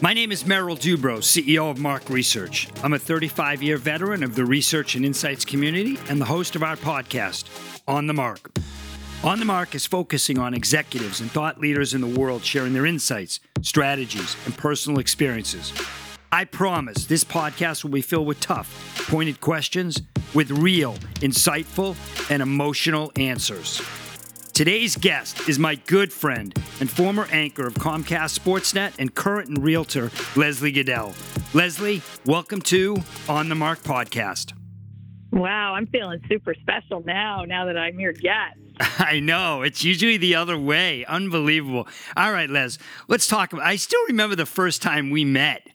My name is Merrill Dubrow, CEO of Mark Research. I'm a 35 year veteran of the research and insights community and the host of our podcast, On the Mark. On the Mark is focusing on executives and thought leaders in the world sharing their insights, strategies, and personal experiences. I promise this podcast will be filled with tough, pointed questions with real, insightful, and emotional answers. Today's guest is my good friend and former anchor of Comcast Sportsnet and current and realtor, Leslie Gudel. Leslie, welcome to On the Mark podcast. Wow, I'm feeling super special now, now that I'm your guest. I know. It's usually the other way. Unbelievable. All right, Les, let's talk about I still remember the first time we met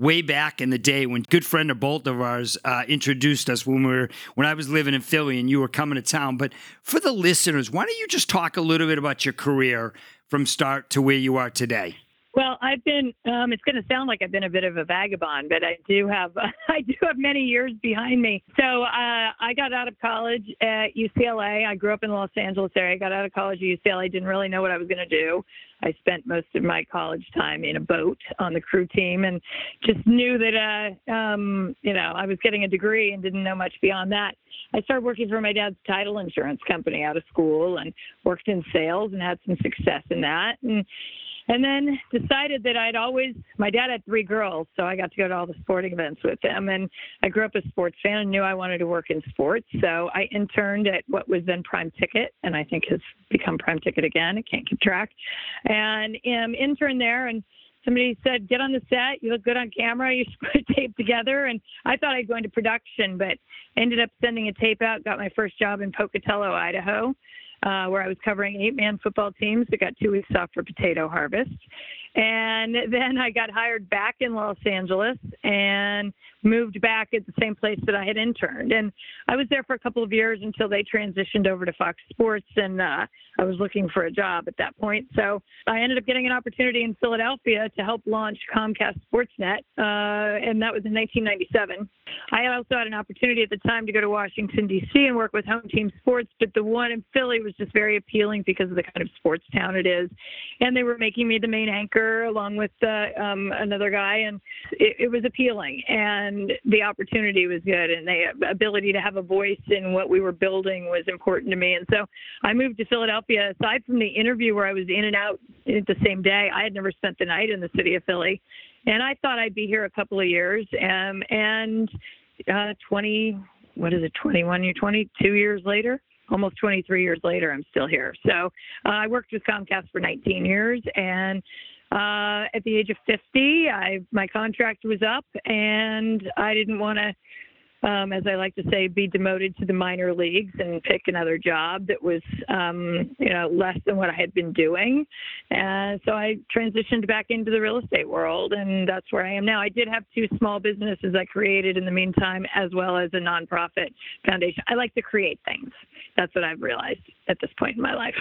way back in the day when good friend of both of ours uh, introduced us when we were when I was living in Philly and you were coming to town. But for the listeners, why don't you just talk a little bit about your career from start to where you are today? Well, I've been. Um, it's going to sound like I've been a bit of a vagabond, but I do have. I do have many years behind me. So uh, I got out of college at UCLA. I grew up in the Los Angeles area. I got out of college at UCLA. Didn't really know what I was going to do. I spent most of my college time in a boat on the crew team, and just knew that, uh, um, you know, I was getting a degree and didn't know much beyond that. I started working for my dad's title insurance company out of school, and worked in sales and had some success in that. And and then decided that I'd always my dad had three girls, so I got to go to all the sporting events with them and I grew up a sports fan and knew I wanted to work in sports. So I interned at what was then Prime Ticket and I think has become Prime Ticket again. I can't keep track. And um interned there and somebody said, Get on the set, you look good on camera, you should put a tape together and I thought I'd go into production, but ended up sending a tape out, got my first job in Pocatello, Idaho uh, where I was covering eight man football teams that got two weeks off for potato harvest. And then I got hired back in Los Angeles and moved back at the same place that I had interned. And I was there for a couple of years until they transitioned over to Fox Sports, and uh, I was looking for a job at that point. So I ended up getting an opportunity in Philadelphia to help launch Comcast Sportsnet, uh, and that was in 1997. I also had an opportunity at the time to go to Washington, D.C. and work with Home Team Sports, but the one in Philly was just very appealing because of the kind of sports town it is. And they were making me the main anchor along with uh, um, another guy, and it, it was appealing. And the opportunity was good and the ability to have a voice in what we were building was important to me and so i moved to philadelphia aside from the interview where i was in and out the same day i had never spent the night in the city of philly and i thought i'd be here a couple of years um, and uh, 20 what is it 21 year 22 years later almost 23 years later, I'm still here. So uh, I worked with Comcast for 19 years, and uh, at the age of 50, I my contract was up, and I didn't want to. Um, as I like to say, be demoted to the minor leagues and pick another job that was, um, you know, less than what I had been doing. And so I transitioned back into the real estate world, and that's where I am now. I did have two small businesses I created in the meantime, as well as a nonprofit foundation. I like to create things. That's what I've realized at this point in my life.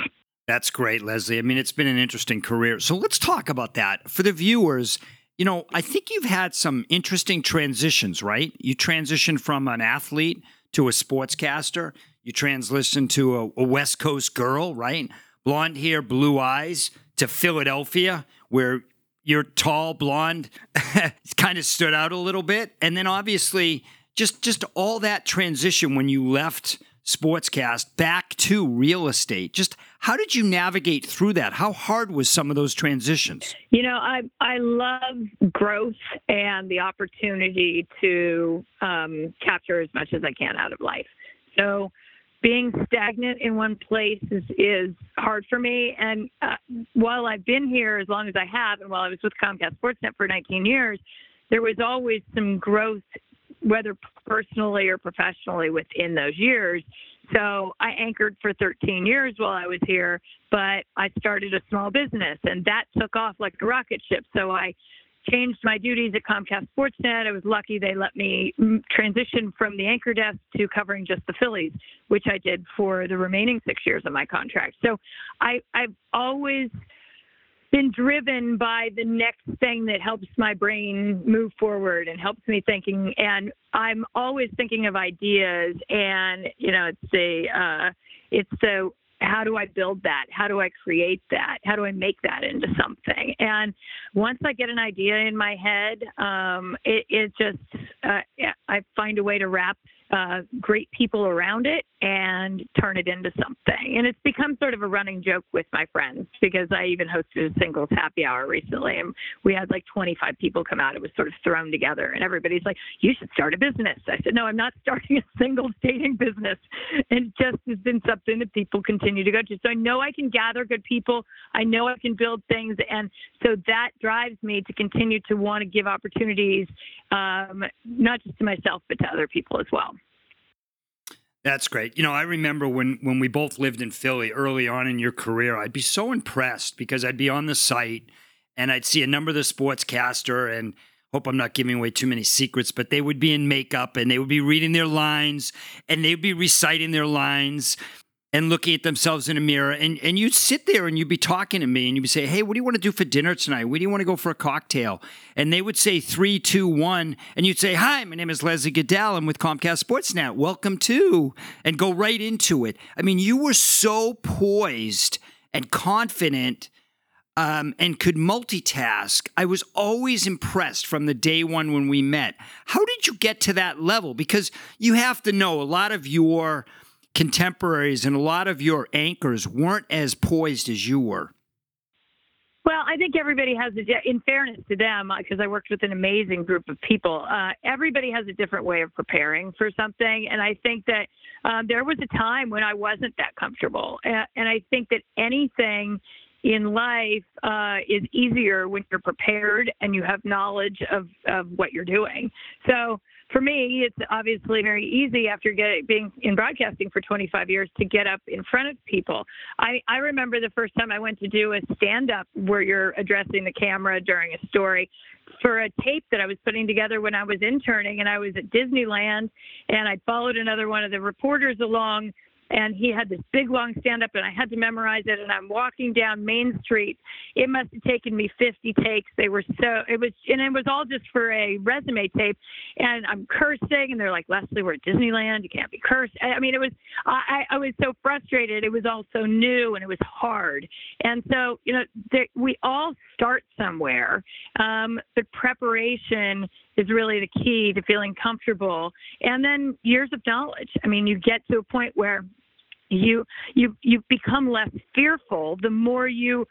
That's great, Leslie. I mean, it's been an interesting career. So let's talk about that. For the viewers, you know, I think you've had some interesting transitions, right? You transitioned from an athlete to a sportscaster. You transitioned to a, a West Coast girl, right? Blonde hair, blue eyes, to Philadelphia, where you're tall, blonde, kind of stood out a little bit. And then obviously, just just all that transition when you left sportscast back to real estate. Just how did you navigate through that? How hard was some of those transitions? You know, I I love growth and the opportunity to um, capture as much as I can out of life. So being stagnant in one place is, is hard for me. And uh, while I've been here as long as I have, and while I was with Comcast Sportsnet for 19 years, there was always some growth whether personally or professionally within those years. So I anchored for 13 years while I was here, but I started a small business and that took off like a rocket ship. So I changed my duties at Comcast Sportsnet. I was lucky they let me mm, transition from the anchor desk to covering just the Phillies, which I did for the remaining six years of my contract. So I, I've always been driven by the next thing that helps my brain move forward and helps me thinking and i'm always thinking of ideas and you know it's the uh it's the how do I build that? How do I create that? How do I make that into something? And once I get an idea in my head, um, it, it just uh, I find a way to wrap uh, great people around it and turn it into something. And it's become sort of a running joke with my friends because I even hosted a singles happy hour recently and we had like 25 people come out. It was sort of thrown together and everybody's like, you should start a business. I said, no, I'm not starting a singles dating business. And it just has been something that people continue to go to. So I know I can gather good people. I know I can build things. And so that drives me to continue to want to give opportunities, um, not just to myself, but to other people as well. That's great. You know, I remember when when we both lived in Philly early on in your career, I'd be so impressed because I'd be on the site and I'd see a number of the sportscaster and hope I'm not giving away too many secrets, but they would be in makeup and they would be reading their lines and they would be reciting their lines and looking at themselves in a mirror. And, and you'd sit there and you'd be talking to me and you'd say, Hey, what do you want to do for dinner tonight? Where do you want to go for a cocktail? And they would say three, two, one. And you'd say, Hi, my name is Leslie Gudel. I'm with Comcast Sportsnet. Welcome to, and go right into it. I mean, you were so poised and confident. Um, and could multitask. I was always impressed from the day one when we met. How did you get to that level? Because you have to know a lot of your contemporaries and a lot of your anchors weren't as poised as you were. Well, I think everybody has, a, in fairness to them, because uh, I worked with an amazing group of people, uh, everybody has a different way of preparing for something. And I think that um, there was a time when I wasn't that comfortable. And, and I think that anything in life uh, is easier when you're prepared and you have knowledge of, of what you're doing. So for me, it's obviously very easy after getting, being in broadcasting for 25 years to get up in front of people. I, I remember the first time I went to do a stand up where you're addressing the camera during a story for a tape that I was putting together when I was interning and I was at Disneyland and I followed another one of the reporters along and he had this big long stand up and I had to memorize it and I'm walking down Main Street. It must have taken me 50 takes. They were so it was and it was all just for a resume tape and I'm cursing and they're like Leslie we're at Disneyland you can't be cursed. I mean it was I I was so frustrated. It was all so new and it was hard. And so you know there, we all start somewhere. Um, but preparation is really the key to feeling comfortable. And then years of knowledge. I mean, you get to a point where you you you become less fearful the more you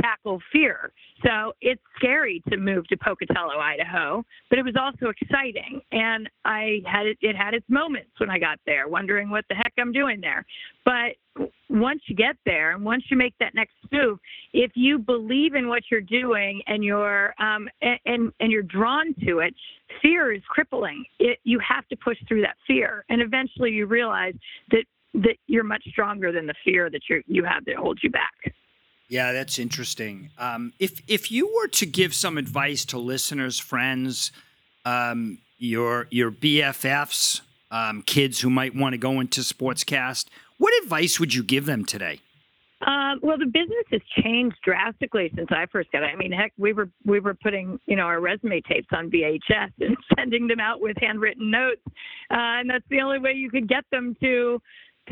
tackle fear. So it's scary to move to Pocatello, Idaho, but it was also exciting. And I had it, it had its moments when I got there, wondering what the heck I'm doing there. But once you get there and once you make that next move, if you believe in what you're doing and you're um, and, and and you're drawn to it, fear is crippling. It, you have to push through that fear, and eventually you realize that that you're much stronger than the fear that you you have that holds you back. Yeah, that's interesting. Um, if if you were to give some advice to listeners, friends, um, your your BFFs, um, kids who might want to go into sportscast, what advice would you give them today? Um, well, the business has changed drastically since I first got it. I mean, heck, we were we were putting you know our resume tapes on VHS and sending them out with handwritten notes, uh, and that's the only way you could get them to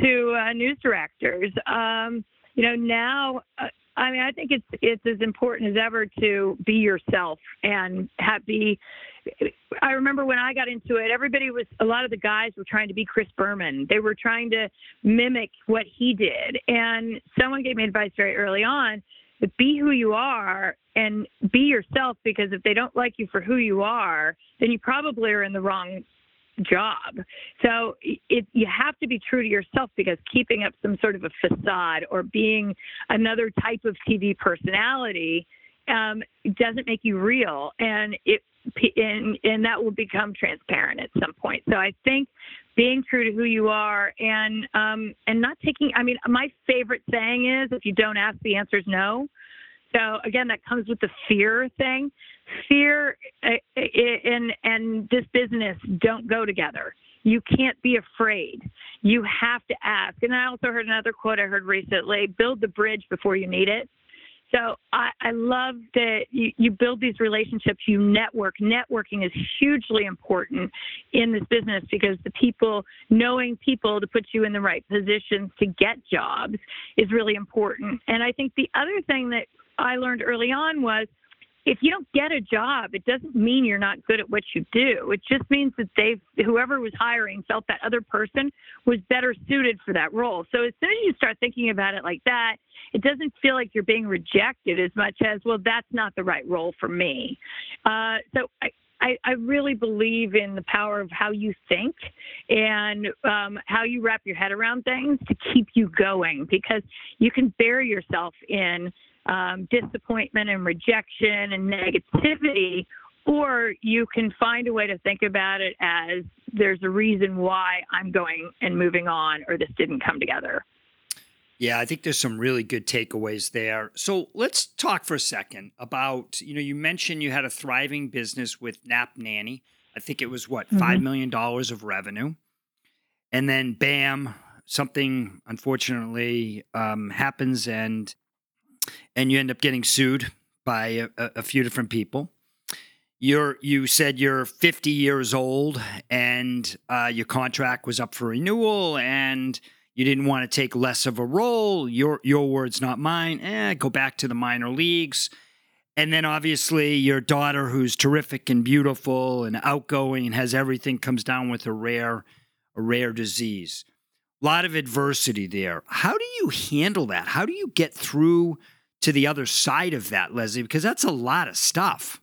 to uh, news directors. Um, you know, now uh, I mean, I think it's it's as important as ever to be yourself and have be. I remember when I got into it, everybody was a lot of the guys were trying to be Chris Berman. They were trying to mimic what he did, and someone gave me advice very early on: be who you are and be yourself. Because if they don't like you for who you are, then you probably are in the wrong job. So it, you have to be true to yourself because keeping up some sort of a facade or being another type of TV personality um, doesn't make you real, and it and, and that will become transparent at some point. So I think being true to who you are and um, and not taking. I mean, my favorite saying is, if you don't ask, the answer is no. So again, that comes with the fear thing. Fear eh, eh, eh, and and this business don't go together. You can't be afraid. You have to ask. And I also heard another quote I heard recently: "Build the bridge before you need it." So I, I love that you, you build these relationships, you network. Networking is hugely important in this business because the people, knowing people to put you in the right positions to get jobs is really important. And I think the other thing that I learned early on was if you don't get a job, it doesn't mean you're not good at what you do. It just means that they, whoever was hiring, felt that other person was better suited for that role. So as soon as you start thinking about it like that, it doesn't feel like you're being rejected as much as, well, that's not the right role for me. Uh, so I, I, I, really believe in the power of how you think and um, how you wrap your head around things to keep you going because you can bury yourself in um, disappointment and rejection and negativity, or you can find a way to think about it as there's a reason why I'm going and moving on, or this didn't come together. Yeah, I think there's some really good takeaways there. So let's talk for a second about, you know, you mentioned you had a thriving business with Nap Nanny. I think it was what, mm-hmm. $5 million of revenue. And then bam, something unfortunately um, happens and and you end up getting sued by a, a few different people. You're you said you're 50 years old and uh, your contract was up for renewal and you didn't want to take less of a role. Your your words, not mine. Eh, go back to the minor leagues. And then obviously your daughter, who's terrific and beautiful and outgoing and has everything, comes down with a rare a rare disease. A lot of adversity there. How do you handle that? How do you get through? To the other side of that, Leslie, because that's a lot of stuff.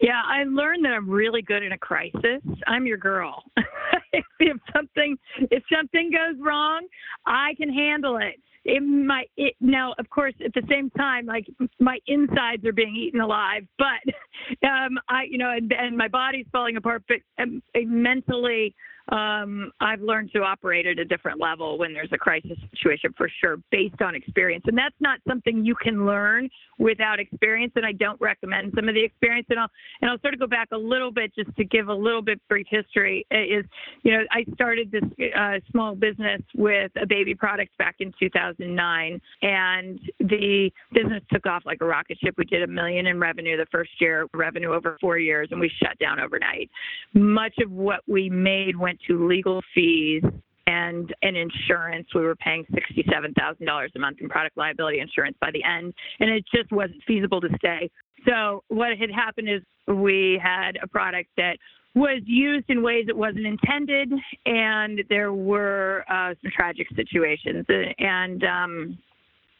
Yeah, I learned that I'm really good in a crisis. I'm your girl. if something if something goes wrong, I can handle it. It might it, now, of course, at the same time, like my insides are being eaten alive, but um, I, you know, and, and my body's falling apart, but um, mentally, um, I've learned to operate at a different level when there's a crisis situation for sure, based on experience. And that's not something you can learn without experience. And I don't recommend some of the experience. And I'll and I'll sort of go back a little bit just to give a little bit brief history. Is you know I started this uh, small business with a baby product back in 2009, and the business took off like a rocket ship. We did a million in revenue the first year, revenue over four years, and we shut down overnight. Much of what we made went to legal fees and and insurance. We were paying sixty-seven thousand dollars a month in product liability insurance by the end, and it just wasn't feasible to stay. So what had happened is we had a product that was used in ways it wasn't intended, and there were uh, some tragic situations. And um,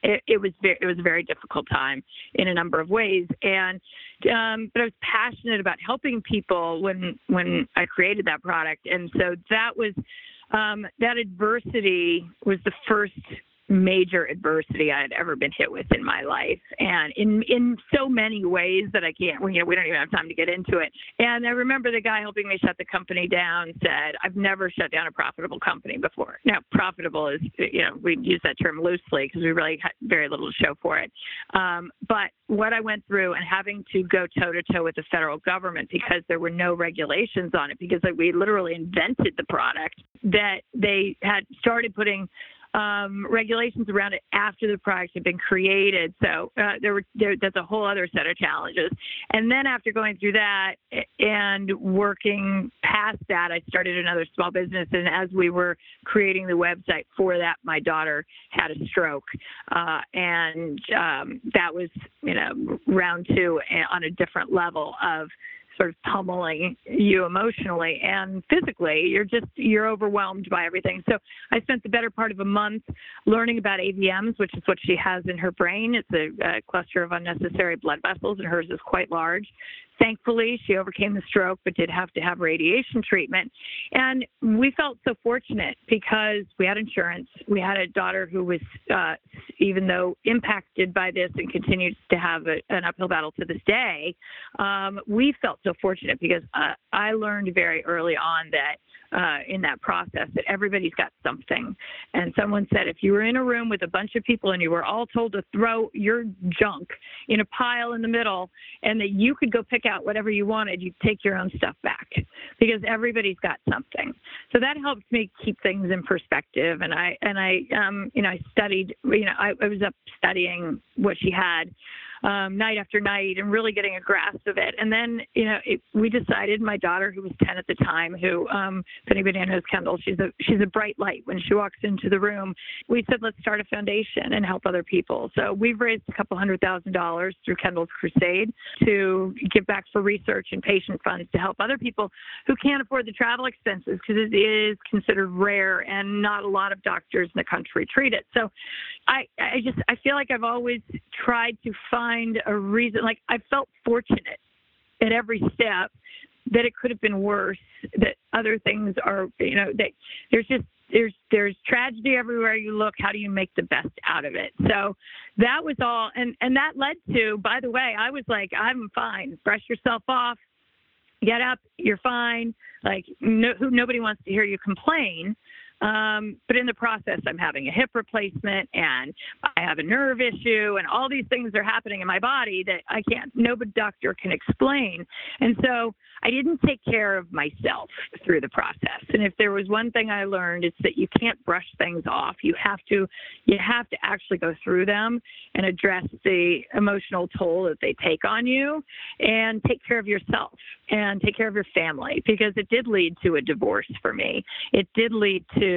it, it was very, it was a very difficult time in a number of ways. And um, but I was passionate about helping people when when I created that product, and so that was um, that adversity was the first major adversity I had ever been hit with in my life, and in in so many ways that I can't. We, You know, we don't even have time to get into it. And I remember the guy helping me shut the company down said, "I've never shut down a profitable company before." Now, profitable is you know we use that term loosely because we really had very little to show for it. Um, but what I went through and having to go toe to toe with the federal government because there were no regulations on it because like, we literally invented the product that they had started putting um, regulations around it after the product had been created. So uh, there were there, that's a whole other set of challenges. And then after going through that and working past that, I started another small business. And as we were creating the website for that, my daughter had a stroke, uh, and um, that was you know round two eh, on a different level of sort of pummeling you emotionally and physically. You're just you're overwhelmed by everything. So I spent the better part of a month learning about AVMs, which is what she has in her brain. It's a, a cluster of unnecessary blood vessels, and hers is quite large. Thankfully, she overcame the stroke, but did have to have radiation treatment. And we felt so fortunate because we had insurance. We had a daughter who was, uh, even though impacted by this and continues to have a, an uphill battle to this day, um, we felt so fortunate because uh, I learned very early on that uh, in that process that everybody's got something. And someone said if you were in a room with a bunch of people and you were all told to throw your junk in a pile in the middle and that you could go pick out whatever you wanted, you'd take your own stuff back because everybody's got something. So that helped me keep things in perspective. And I and I um, you know I studied you know I, I was up studying what she had um, night after night and really getting a grasp of it. And then, you know, it, we decided, my daughter, who was 10 at the time, who, um, if anybody knows Kendall, she's a she's a bright light when she walks into the room. We said, let's start a foundation and help other people. So we've raised a couple hundred thousand dollars through Kendall's Crusade to give back for research and patient funds to help other people who can't afford the travel expenses because it is considered rare and not a lot of doctors in the country treat it. So I, I just I feel like I've always tried to find a reason. Like I felt fortunate at every step that it could have been worse. That other things are, you know, that there's just there's there's tragedy everywhere you look. How do you make the best out of it? So that was all, and and that led to. By the way, I was like, I'm fine. Brush yourself off. Get up. You're fine. Like no, nobody wants to hear you complain. Um, but in the process, I'm having a hip replacement and I have a nerve issue, and all these things are happening in my body that I can't, no doctor can explain. And so I didn't take care of myself through the process. And if there was one thing I learned, it's that you can't brush things off. You have to, you have to actually go through them and address the emotional toll that they take on you, and take care of yourself and take care of your family because it did lead to a divorce for me. It did lead to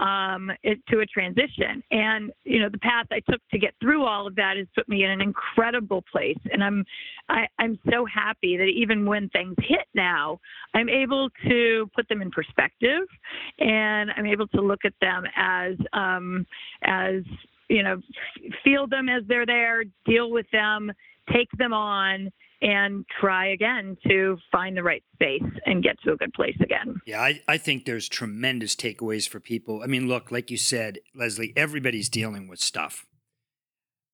um, it, to a transition, and you know the path I took to get through all of that has put me in an incredible place, and I'm I, I'm so happy that even when things hit now, I'm able to put them in perspective, and I'm able to look at them as um, as you know, feel them as they're there, deal with them, take them on, and try again to find the right space and get to a good place again. Yeah, I, I think there's tremendous takeaways for people. I mean, look, like you said, Leslie, everybody's dealing with stuff.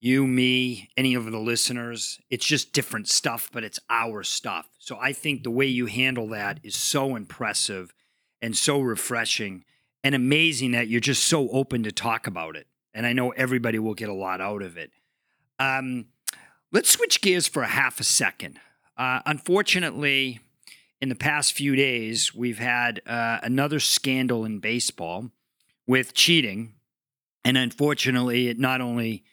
You, me, any of the listeners, it's just different stuff, but it's our stuff. So I think the way you handle that is so impressive and so refreshing and amazing that you're just so open to talk about it. And I know everybody will get a lot out of it. Um, Let's switch gears for a half a second. Uh, unfortunately, in the past few days, we've had uh, another scandal in baseball with cheating. And unfortunately, it not only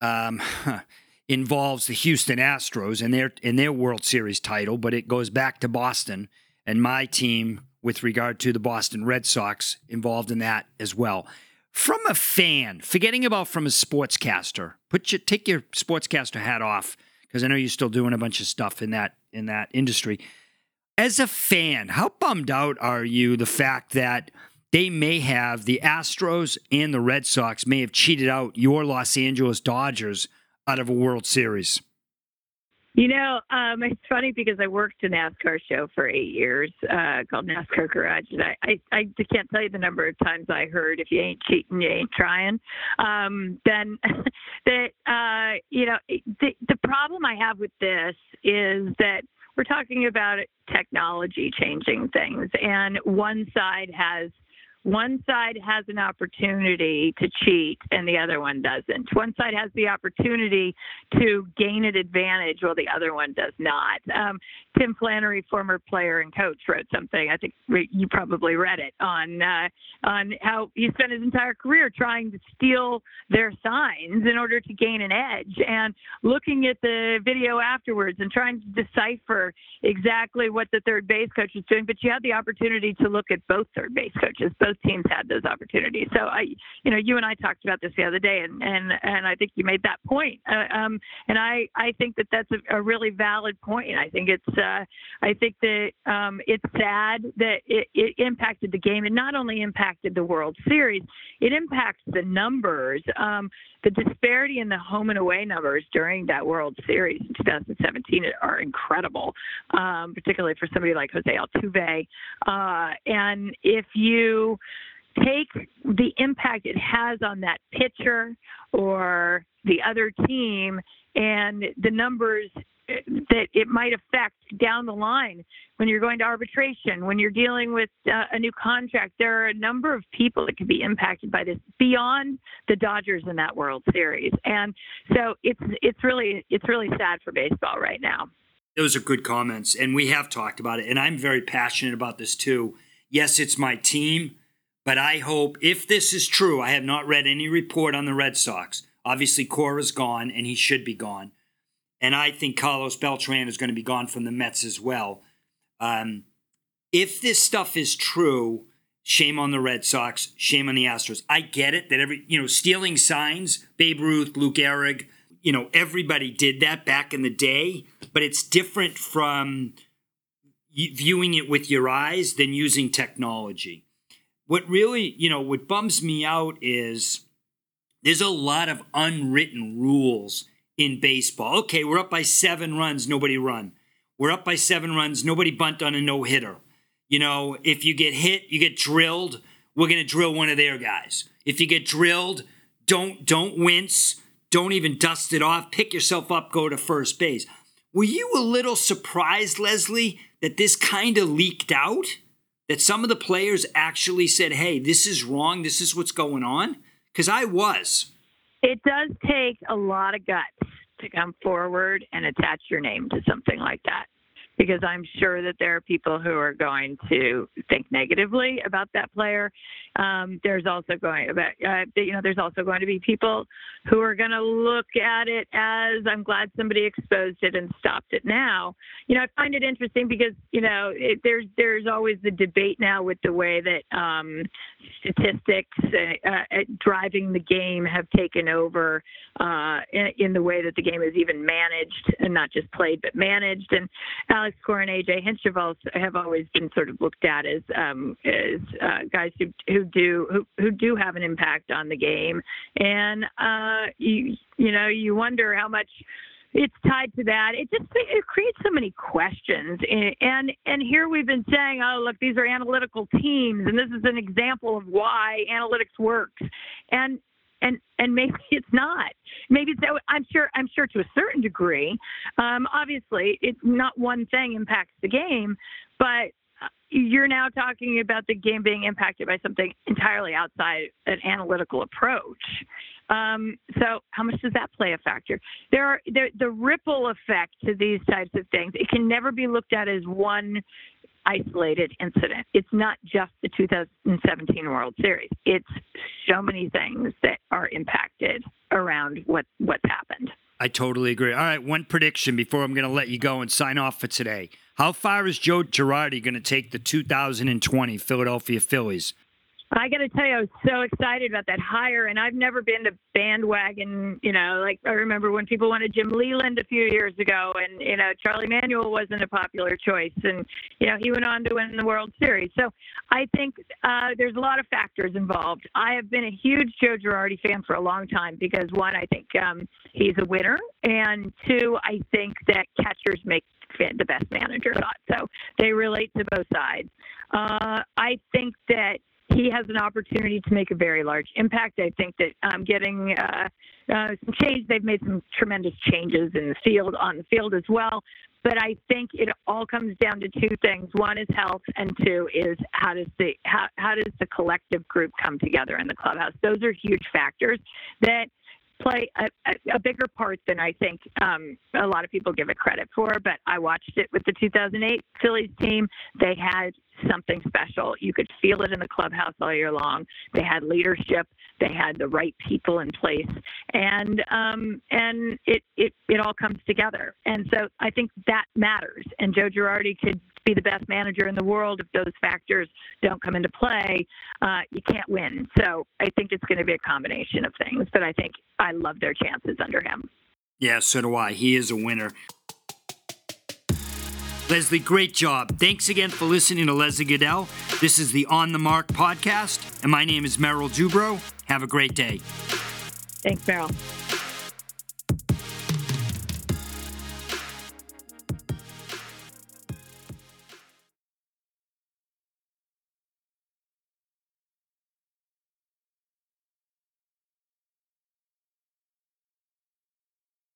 um, involves the Houston Astros and their, in their World Series title, but it goes back to Boston and my team with regard to the Boston Red Sox involved in that as well. From a fan, forgetting about from a sportscaster, put your take your sportscaster hat off because I know you're still doing a bunch of stuff in that in that industry. As a fan, how bummed out are you the fact that they may have the Astros and the Red Sox may have cheated out your Los Angeles Dodgers out of a World Series? You know, um, it's funny because I worked a NASCAR show for eight years uh, called NASCAR Garage, and I, I, I can't tell you the number of times I heard, "If you ain't cheating, you ain't trying." Um, then, that uh, you know, the the problem I have with this is that we're talking about technology changing things, and one side has one side has an opportunity to cheat and the other one doesn't. One side has the opportunity to gain an advantage while the other one does not. Um, Tim Flannery, former player and coach, wrote something. I think you probably read it on uh, on how he spent his entire career trying to steal their signs in order to gain an edge, and looking at the video afterwards and trying to decipher exactly what the third base coach was doing. But you had the opportunity to look at both third base coaches, both teams had those opportunities. So I, you know, you and I talked about this the other day, and and and I think you made that point. Uh, um, and I I think that that's a, a really valid point. I think it's uh, I think that um, it's sad that it, it impacted the game. It not only impacted the World Series, it impacts the numbers. Um, the disparity in the home and away numbers during that World Series in 2017 are incredible, um, particularly for somebody like Jose Altuve. Uh, and if you take the impact it has on that pitcher or the other team and the numbers that it might affect down the line when you're going to arbitration, when you're dealing with uh, a new contract. There are a number of people that could be impacted by this beyond the Dodgers in that World Series, and so it's it's really it's really sad for baseball right now. Those are good comments, and we have talked about it, and I'm very passionate about this too. Yes, it's my team, but I hope if this is true, I have not read any report on the Red Sox. Obviously, Cora's gone, and he should be gone. And I think Carlos Beltran is going to be gone from the Mets as well. Um, if this stuff is true, shame on the Red Sox, shame on the Astros. I get it that every, you know, stealing signs, Babe Ruth, Lou Gehrig, you know, everybody did that back in the day, but it's different from viewing it with your eyes than using technology. What really, you know, what bums me out is there's a lot of unwritten rules in baseball. Okay, we're up by seven runs, nobody run. We're up by seven runs, nobody bunt on a no hitter. You know, if you get hit, you get drilled. We're gonna drill one of their guys. If you get drilled, don't don't wince. Don't even dust it off. Pick yourself up, go to first base. Were you a little surprised, Leslie, that this kind of leaked out? That some of the players actually said, hey, this is wrong, this is what's going on? Because I was. It does take a lot of guts to come forward and attach your name to something like that because I'm sure that there are people who are going to think negatively about that player. Um, there's also going about, uh, you know, there's also going to be people who are going to look at it as I'm glad somebody exposed it and stopped it now. You know, I find it interesting because you know it, there's there's always the debate now with the way that um, statistics uh, uh, driving the game have taken over uh, in, in, the way that the game is even managed and not just played but managed. And Alex Cora and AJ Hinch have always been sort of looked at as um, as uh, guys who who do who, who do have an impact on the game. And uh, you you know you wonder how much it's tied to that. It just it creates so many questions, and and here we've been saying, oh look, these are analytical teams, and this is an example of why analytics works, and and and maybe it's not. Maybe it's, I'm sure I'm sure to a certain degree. Um, obviously, it's not one thing impacts the game, but you're now talking about the game being impacted by something entirely outside an analytical approach. Um, so, how much does that play a factor? There are there, the ripple effect to these types of things. It can never be looked at as one isolated incident. It's not just the 2017 World Series. It's so many things that are impacted around what what's happened. I totally agree. All right, one prediction before I'm going to let you go and sign off for today. How far is Joe Girardi going to take the 2020 Philadelphia Phillies? I got to tell you, I was so excited about that hire, and I've never been to bandwagon. You know, like I remember when people wanted Jim Leyland a few years ago, and you know Charlie Manuel wasn't a popular choice, and you know he went on to win the World Series. So I think uh, there's a lot of factors involved. I have been a huge Joe Girardi fan for a long time because one, I think um, he's a winner, and two, I think that catchers make the best manager. So they relate to both sides. Uh, I think that he has an opportunity to make a very large impact. I think that um, getting uh, uh, some change, they've made some tremendous changes in the field, on the field as well. But I think it all comes down to two things. One is health, and two is how does the how, how does the collective group come together in the clubhouse. Those are huge factors that play a, a, bigger part than I think um, a lot of people give it credit for. But I watched it with the 2008 Phillies team. They had something special. You could feel it in the clubhouse all year long. They had leadership. They had the right people in place, and um, and it, it it all comes together. And so I think that matters. And Joe Girardi could be the best manager in the world if those factors don't come into play. Uh, you can't win. So I think it's going to be a combination of things. But I think I love their chances under him. Yeah, so do I. He is a winner. Leslie, great job. Thanks again for listening to Leslie Gudel. This is the On the Mark podcast, and my name is Merrill Dubrow. Have a great day. Thanks, Merrill.